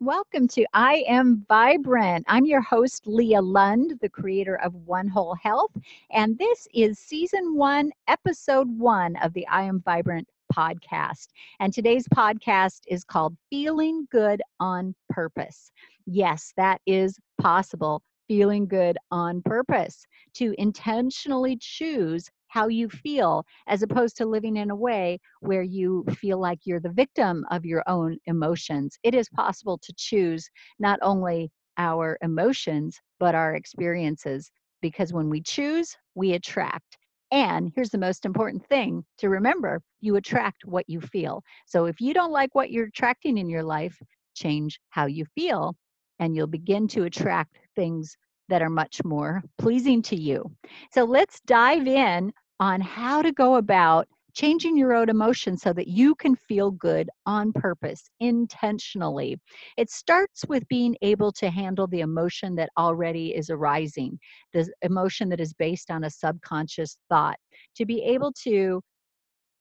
Welcome to I Am Vibrant. I'm your host, Leah Lund, the creator of One Whole Health, and this is season one, episode one of the I Am Vibrant podcast. And today's podcast is called Feeling Good on Purpose. Yes, that is possible. Feeling good on purpose to intentionally choose how you feel as opposed to living in a way where you feel like you're the victim of your own emotions. It is possible to choose not only our emotions, but our experiences because when we choose, we attract. And here's the most important thing to remember you attract what you feel. So if you don't like what you're attracting in your life, change how you feel, and you'll begin to attract things that are much more pleasing to you. So let's dive in on how to go about changing your own emotions so that you can feel good on purpose, intentionally. It starts with being able to handle the emotion that already is arising, the emotion that is based on a subconscious thought. To be able to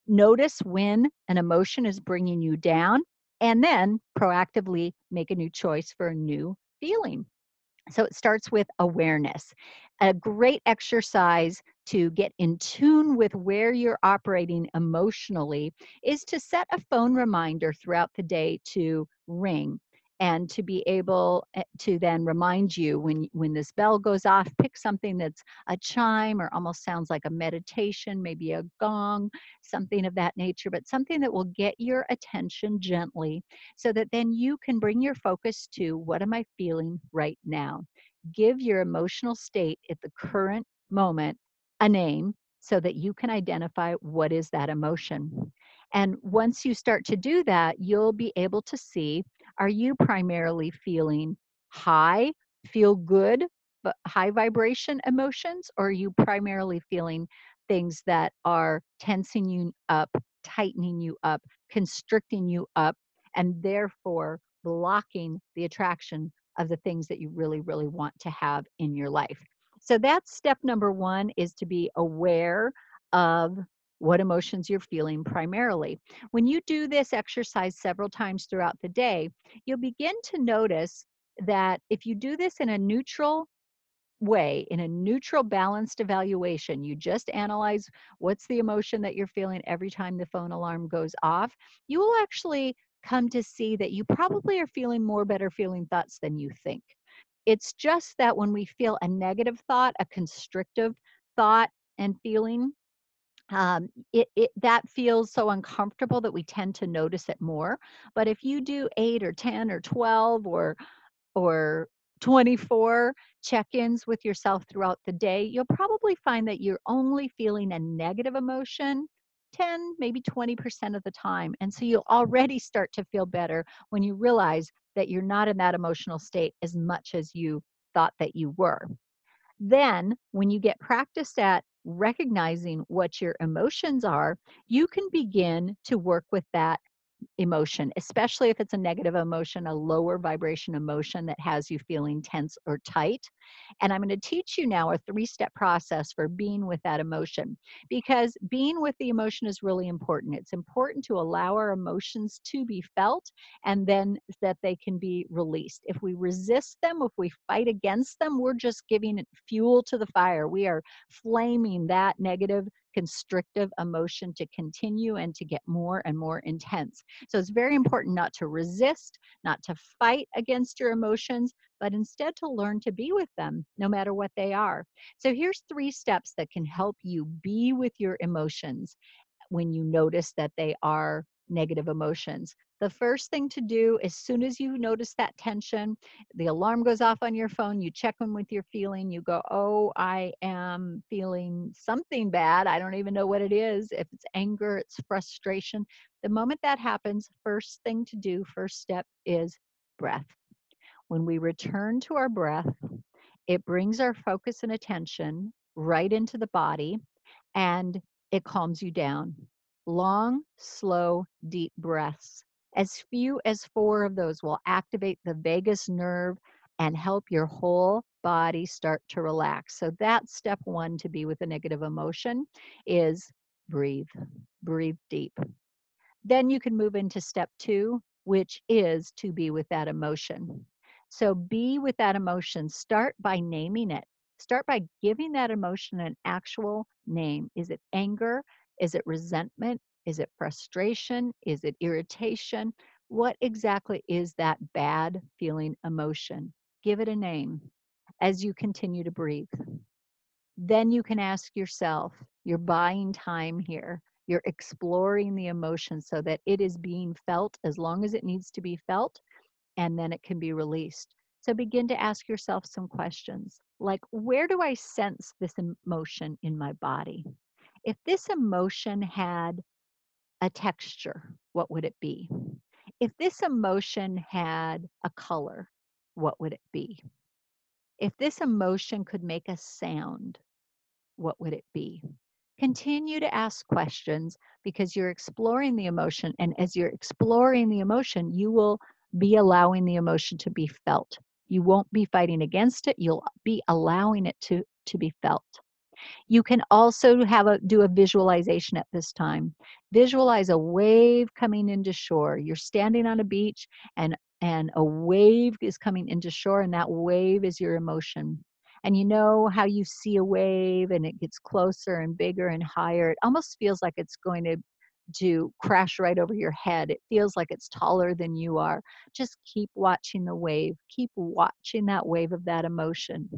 notice when an emotion is bringing you down and then proactively make a new choice for a new feeling. So it starts with awareness. A great exercise to get in tune with where you're operating emotionally is to set a phone reminder throughout the day to ring and to be able eh, to then remind you when when this bell goes off pick something that's a chime or almost sounds like a meditation maybe a gong something of that nature but something that will get your attention gently so that then you can bring your focus to what am i feeling right now? Give your emotional state at the current moment a name so that you can identify what is that emotion. And once you start to do that, you'll be able to see are you primarily feeling high, feel good, but high vibration emotions, or are you primarily feeling things that are tensing you up, tightening you up, constricting you up, and therefore blocking the attraction of the things that you really, really want to have in your life? So that's step number one is to be aware of what emotions you're feeling primarily. When you do this exercise several times throughout the day, you'll begin to notice that if you do this in a neutral way, in a neutral, balanced evaluation, you just analyze what's the emotion that you're feeling every time the phone alarm goes off, you will actually come to see that you probably are feeling more better feeling thoughts than you think. It's just that when we feel a negative thought, a constrictive thought and feeling, um, it, it that feels so uncomfortable that we tend to notice it more. But if you do eight or 10 or 12 or or 24 check-ins with yourself throughout the day, you'll probably find that you're only feeling a negative emotion 10, maybe 20% of the time. And so you'll already start to feel better when you realize that you're not in that emotional state as much as you thought that you were. Then, when you get practiced at recognizing what your emotions are, you can begin to work with that emotion, especially if it's a negative emotion, a lower vibration emotion that has you feeling tense or tight. And I'm going to teach you now a three step process for being with that emotion because being with the emotion is really important. It's important to allow our emotions to be felt and then that they can be released. If we resist them, if we fight against them, we're just giving fuel to the fire. We are flaming that negative constrictive emotion to continue and to get more and more intense. So it's very important not to resist, not to fight against your emotions, but instead to learn to be with them no matter what they are. So here's three steps that can help you be with your emotions when you notice that they are negative emotions. The first thing to do as soon as you notice that tension, the alarm goes off on your phone, you check in with your feeling, you go, Oh, I am feeling something bad. I don't even know what it is. If it's anger, it's frustration. The moment that happens, first thing to do, first step is breath. When we return to our breath, it brings our focus and attention right into the body and it calms you down. Long, slow, deep breaths. As few as four of those will activate the vagus nerve and help your whole body start to relax. So that's step one to be with a negative emotion is breathe. Breathe deep. Then you can move into step two, which is to be with that emotion. So be with that emotion. Start by naming it. Start by giving that emotion an actual name. Is it anger? Is it resentment? Is it frustration? Is it irritation? What exactly is that bad feeling emotion? Give it a name as you continue to breathe. Then you can ask yourself, you're buying time here. You're exploring the emotion so that it is being felt as long as it needs to be felt, and then it can be released. So begin to ask yourself some questions like, where do I sense this emotion in my body? If this emotion had a texture, what would it be? If this emotion had a color, what would it be? If this emotion could make a sound, what would it be? Continue to ask questions because you're exploring the emotion. And as you're exploring the emotion, you will be allowing the emotion to be felt. You won't be fighting against it, you'll be allowing it to, to be felt. You can also have a do a visualization at this time. Visualize a wave coming into shore. You're standing on a beach and and a wave is coming into shore and that wave is your emotion. And you know how you see a wave and it gets closer and bigger and higher. It almost feels like it's going to to crash right over your head. It feels like it's taller than you are. Just keep watching the wave. Keep watching that wave of that emotion.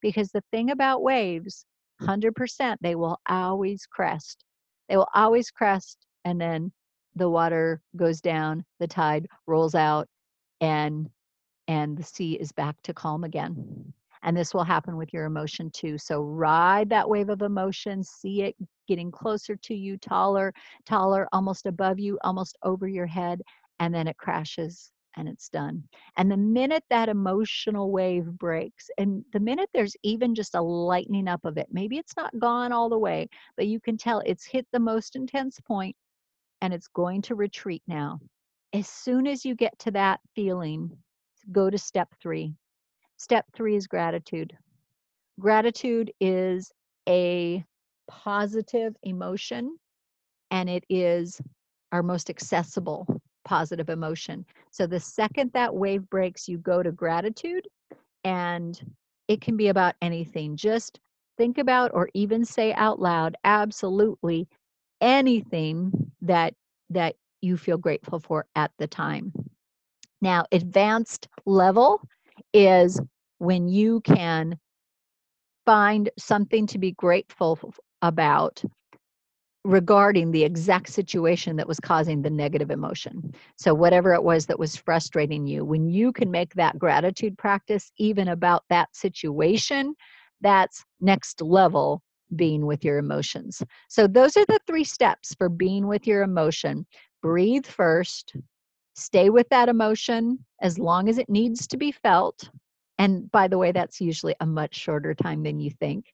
Because the thing about waves 100%, they will always crest. They will always crest, and then the water goes down, the tide rolls out, and and the sea is back to calm again. And this will happen with your emotion too. So ride that wave of emotion, see it getting closer to you, taller, taller, almost above you, almost over your head, and then it crashes and it's done. And the minute that emotional wave breaks, and the minute there's even just a lightening up of it, maybe it's not gone all the way, but you can tell it's hit the most intense point and it's going to retreat now. As soon as you get to that feeling, go to step three. Step three is gratitude. Gratitude is a positive emotion and it is our most accessible positive emotion. So the second that wave breaks, you go to gratitude, and it can be about anything. Just think about or even say out loud absolutely anything that that you feel grateful for at the time. Now, advanced level is when you can find something to be grateful about regarding the exact situation that was causing the negative emotion. So, whatever it was that was frustrating you, when you can make that gratitude practice even about that situation, that's next level being with your emotions. So, those are the three steps for being with your emotion. Breathe first, stay with that emotion as long as it needs to be felt. And by the way, that's usually a much shorter time than you think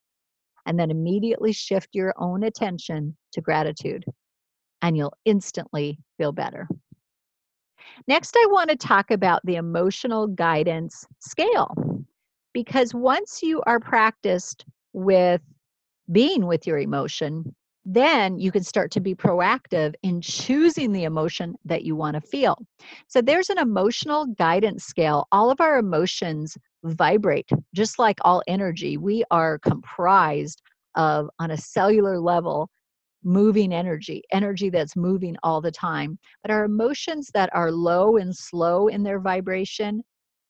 and then immediately shift your own attention to gratitude, and you'll instantly feel better. Next, I want to talk about the emotional guidance scale because once you are practiced with being with your emotion, then you can start to be proactive in choosing the emotion that you want to feel. So there's an emotional guidance scale. All of our emotions vibrate just like all energy. We are comprised of, on a cellular level, moving energy, energy that's moving all the time. But our emotions that are low and slow in their vibration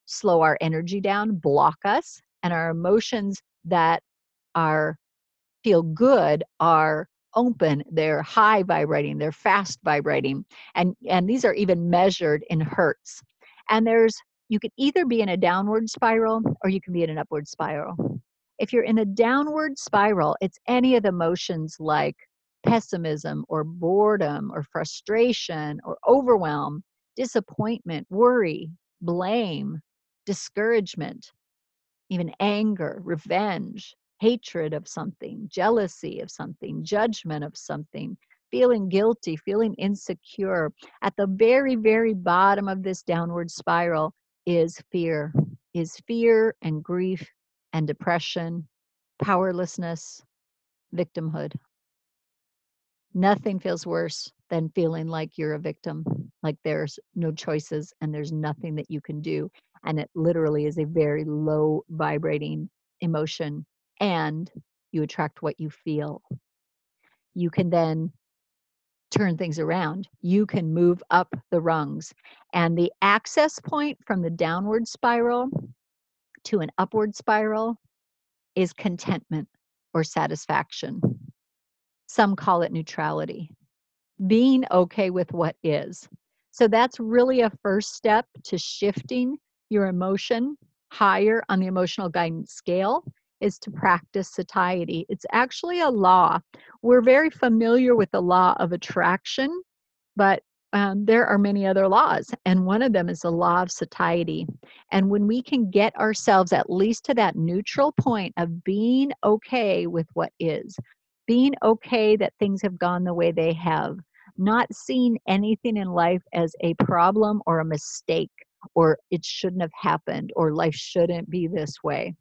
slow our energy down, block us, and our emotions that are feel good are open they're high vibrating they're fast vibrating and and these are even measured in hertz and there's you can either be in a downward spiral or you can be in an upward spiral if you're in a downward spiral it's any of the emotions like pessimism or boredom or frustration or overwhelm disappointment worry blame discouragement even anger revenge hatred of something, jealousy of something, judgment of something, feeling guilty, feeling insecure. At the very, very bottom of this downward spiral is fear, is fear and grief and depression, powerlessness, victimhood. Nothing feels worse than feeling like you're a victim, like there's no choices and there's nothing that you can do. And it literally is a very low vibrating emotion, and you attract what you feel. You can then turn things around. You can move up the rungs. And the access point from the downward spiral to an upward spiral is contentment or satisfaction. Some call it neutrality, being okay with what is. So that's really a first step to shifting your emotion higher on the emotional guidance scale is to practice satiety. It's actually a law. We're very familiar with the law of attraction, but um, there are many other laws, and one of them is the law of satiety. And when we can get ourselves at least to that neutral point of being okay with what is, being okay that things have gone the way they have, not seeing anything in life as a problem or a mistake, or it shouldn't have happened, or life shouldn't be this way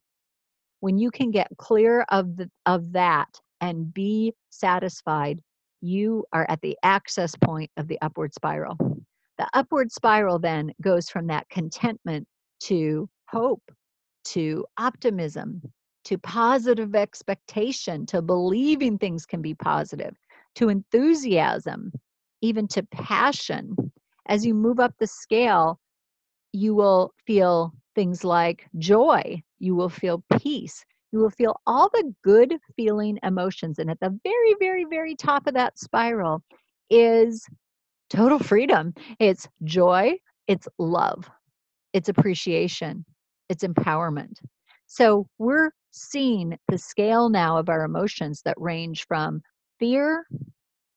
when you can get clear of the of that and be satisfied you are at the access point of the upward spiral. The upward spiral then goes from that contentment to hope to optimism to positive expectation to believing things can be positive to enthusiasm even to passion. As you move up the scale you will feel things like joy you will feel peace. You will feel all the good feeling emotions. And at the very, very, very top of that spiral is total freedom. It's joy, it's love, it's appreciation, it's empowerment. So we're seeing the scale now of our emotions that range from fear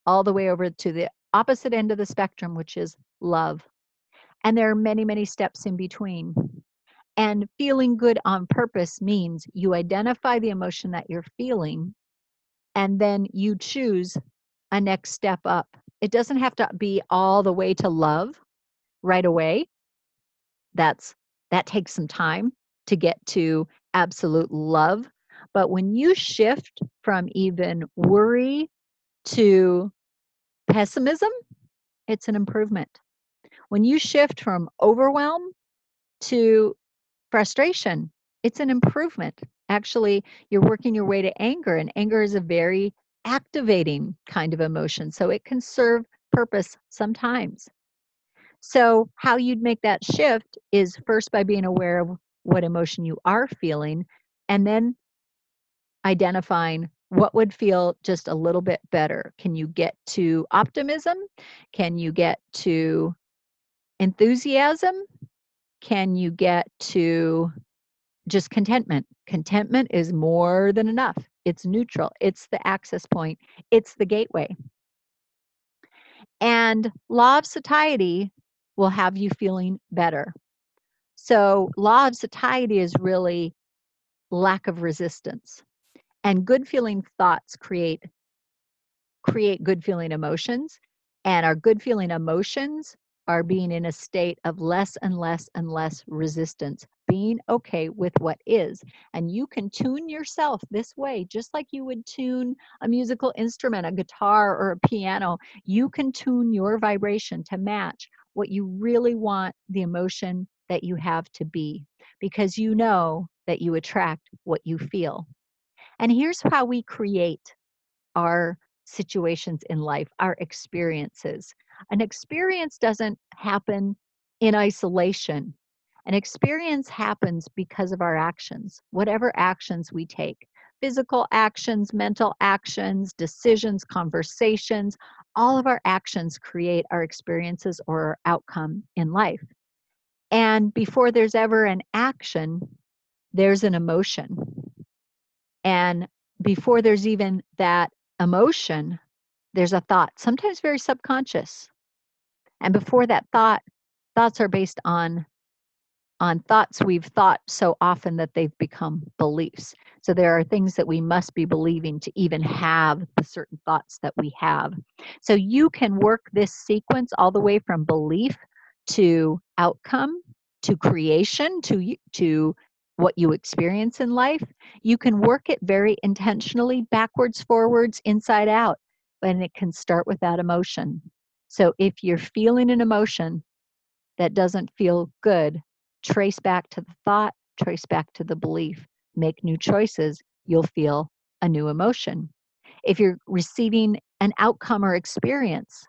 all the way over to the opposite end of the spectrum, which is love. And there are many, many steps in between. And feeling good on purpose means you identify the emotion that you're feeling and then you choose a next step up. It doesn't have to be all the way to love right away. That's that takes some time to get to absolute love. But when you shift from even worry to pessimism, it's an improvement. When you shift from overwhelm to frustration it's an improvement. Actually you're working your way to anger and anger is a very activating kind of emotion so it can serve purpose sometimes. So how you'd make that shift is first by being aware of what emotion you are feeling and then identifying what would feel just a little bit better. Can you get to optimism? Can you get to enthusiasm can you get to just contentment? Contentment is more than enough. It's neutral, it's the access point, it's the gateway. And law of satiety will have you feeling better. So, law of satiety is really lack of resistance. And good feeling thoughts create create good feeling emotions and our good feeling emotions are being in a state of less and less and less resistance, being okay with what is. And you can tune yourself this way, just like you would tune a musical instrument, a guitar or a piano. You can tune your vibration to match what you really want the emotion that you have to be, because you know that you attract what you feel. And here's how we create our situations in life, our experiences. An experience doesn't happen in isolation. An experience happens because of our actions, whatever actions we take physical actions, mental actions, decisions, conversations. All of our actions create our experiences or our outcome in life. And before there's ever an action, there's an emotion. And before there's even that emotion, there's a thought, sometimes very subconscious. And before that thought, thoughts are based on on thoughts we've thought so often that they've become beliefs. So there are things that we must be believing to even have the certain thoughts that we have. So you can work this sequence all the way from belief to outcome to creation to to what you experience in life. You can work it very intentionally backwards, forwards, inside out, and it can start with that emotion. So if you're feeling an emotion that doesn't feel good, trace back to the thought, trace back to the belief, make new choices, you'll feel a new emotion. If you're receiving an outcome or experience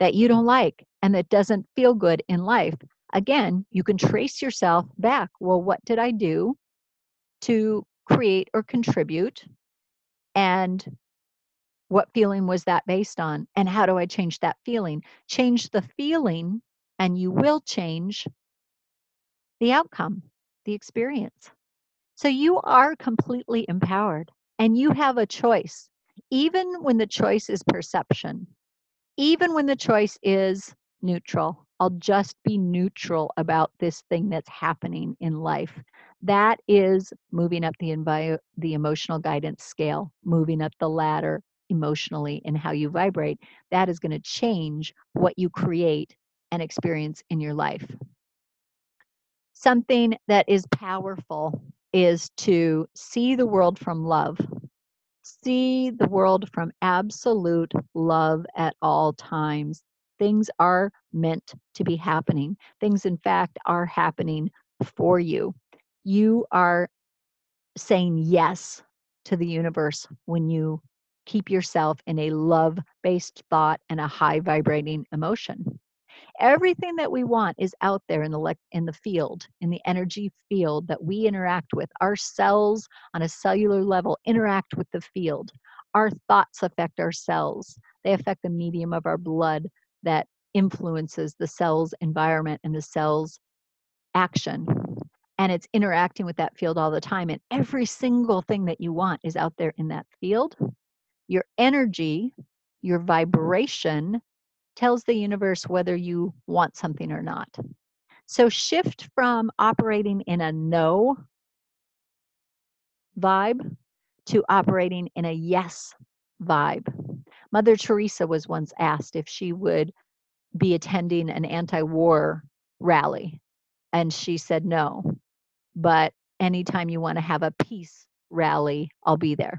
that you don't like and that doesn't feel good in life, again, you can trace yourself back. Well, what did I do to create or contribute? And what feeling was that based on? And how do I change that feeling? Change the feeling, and you will change the outcome, the experience. So you are completely empowered and you have a choice, even when the choice is perception, even when the choice is neutral. I'll just be neutral about this thing that's happening in life. That is moving up the envi- the emotional guidance scale, moving up the ladder emotionally and how you vibrate. That is going to change what you create and experience in your life. Something that is powerful is to see the world from love. See the world from absolute love at all times. Things are meant to be happening. Things, in fact, are happening for you. You are saying yes to the universe when you keep yourself in a love based thought and a high vibrating emotion. Everything that we want is out there in the in the field, in the energy field that we interact with. Our cells on a cellular level interact with the field. Our thoughts affect our cells. They affect the medium of our blood that influences the cell's environment and the cell's action. And it's interacting with that field all the time. And every single thing that you want is out there in that field. Your energy, your vibration tells the universe whether you want something or not. So shift from operating in a no vibe to operating in a yes vibe. Mother Teresa was once asked if she would be attending an anti war rally, and she said no. But anytime you want to have a peace rally, I'll be there.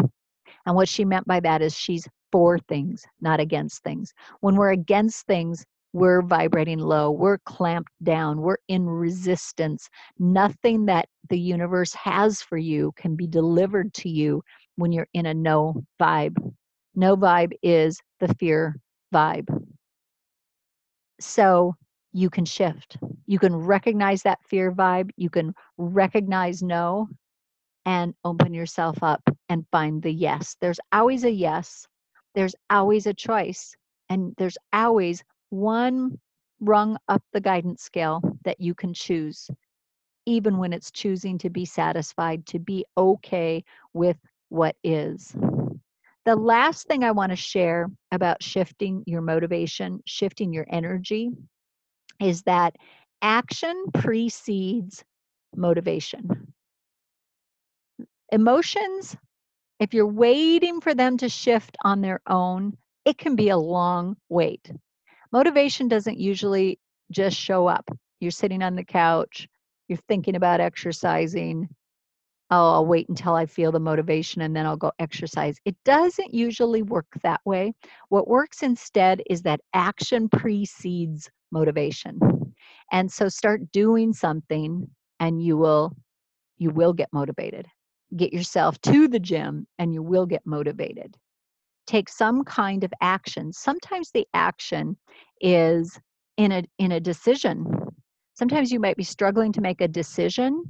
And what she meant by that is she's for things, not against things. When we're against things, we're vibrating low, we're clamped down, we're in resistance. Nothing that the universe has for you can be delivered to you when you're in a no vibe. No vibe is the fear vibe. So you can shift. You can recognize that fear vibe. You can recognize no and open yourself up and find the yes. There's always a yes there's always a choice and there's always one rung up the guidance scale that you can choose even when it's choosing to be satisfied to be okay with what is the last thing i want to share about shifting your motivation shifting your energy is that action precedes motivation emotions if you're waiting for them to shift on their own, it can be a long wait. Motivation doesn't usually just show up. You're sitting on the couch, you're thinking about exercising. Oh, I'll wait until I feel the motivation and then I'll go exercise. It doesn't usually work that way. What works instead is that action precedes motivation. And so start doing something and you will you will get motivated get yourself to the gym and you will get motivated. Take some kind of action. Sometimes the action is in a in a decision. Sometimes you might be struggling to make a decision.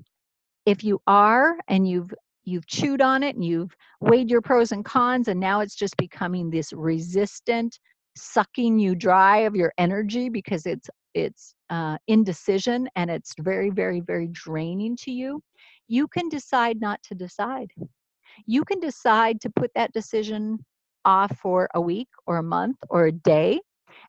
If you are and you've you've chewed on it and you've weighed your pros and cons and now it's just becoming this resistant sucking you dry of your energy because it's it's uh, indecision and it's very very very draining to you you can decide not to decide. You can decide to put that decision off for a week or a month or a day.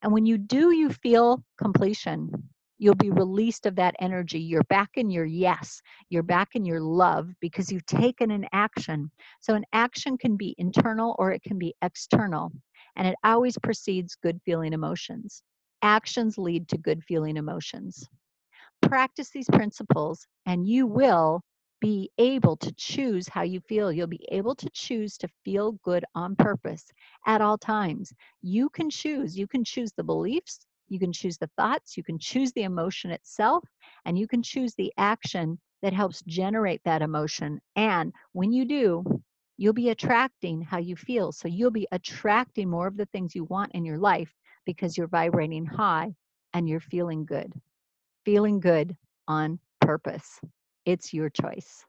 And when you do, you feel completion. You'll be released of that energy. You're back in your yes. You're back in your love because you've taken an action. So, an action can be internal or it can be external. And it always precedes good feeling emotions. Actions lead to good feeling emotions. Practice these principles, and you will be able to choose how you feel. You'll be able to choose to feel good on purpose at all times. You can choose. You can choose the beliefs, you can choose the thoughts, you can choose the emotion itself, and you can choose the action that helps generate that emotion. And when you do, you'll be attracting how you feel. So you'll be attracting more of the things you want in your life because you're vibrating high and you're feeling good. Feeling good on purpose. It's your choice.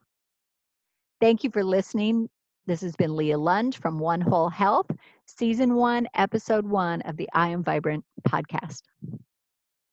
Thank you for listening. This has been Leah Lund from One Whole Health, Season 1, Episode 1 of the I Am Vibrant podcast.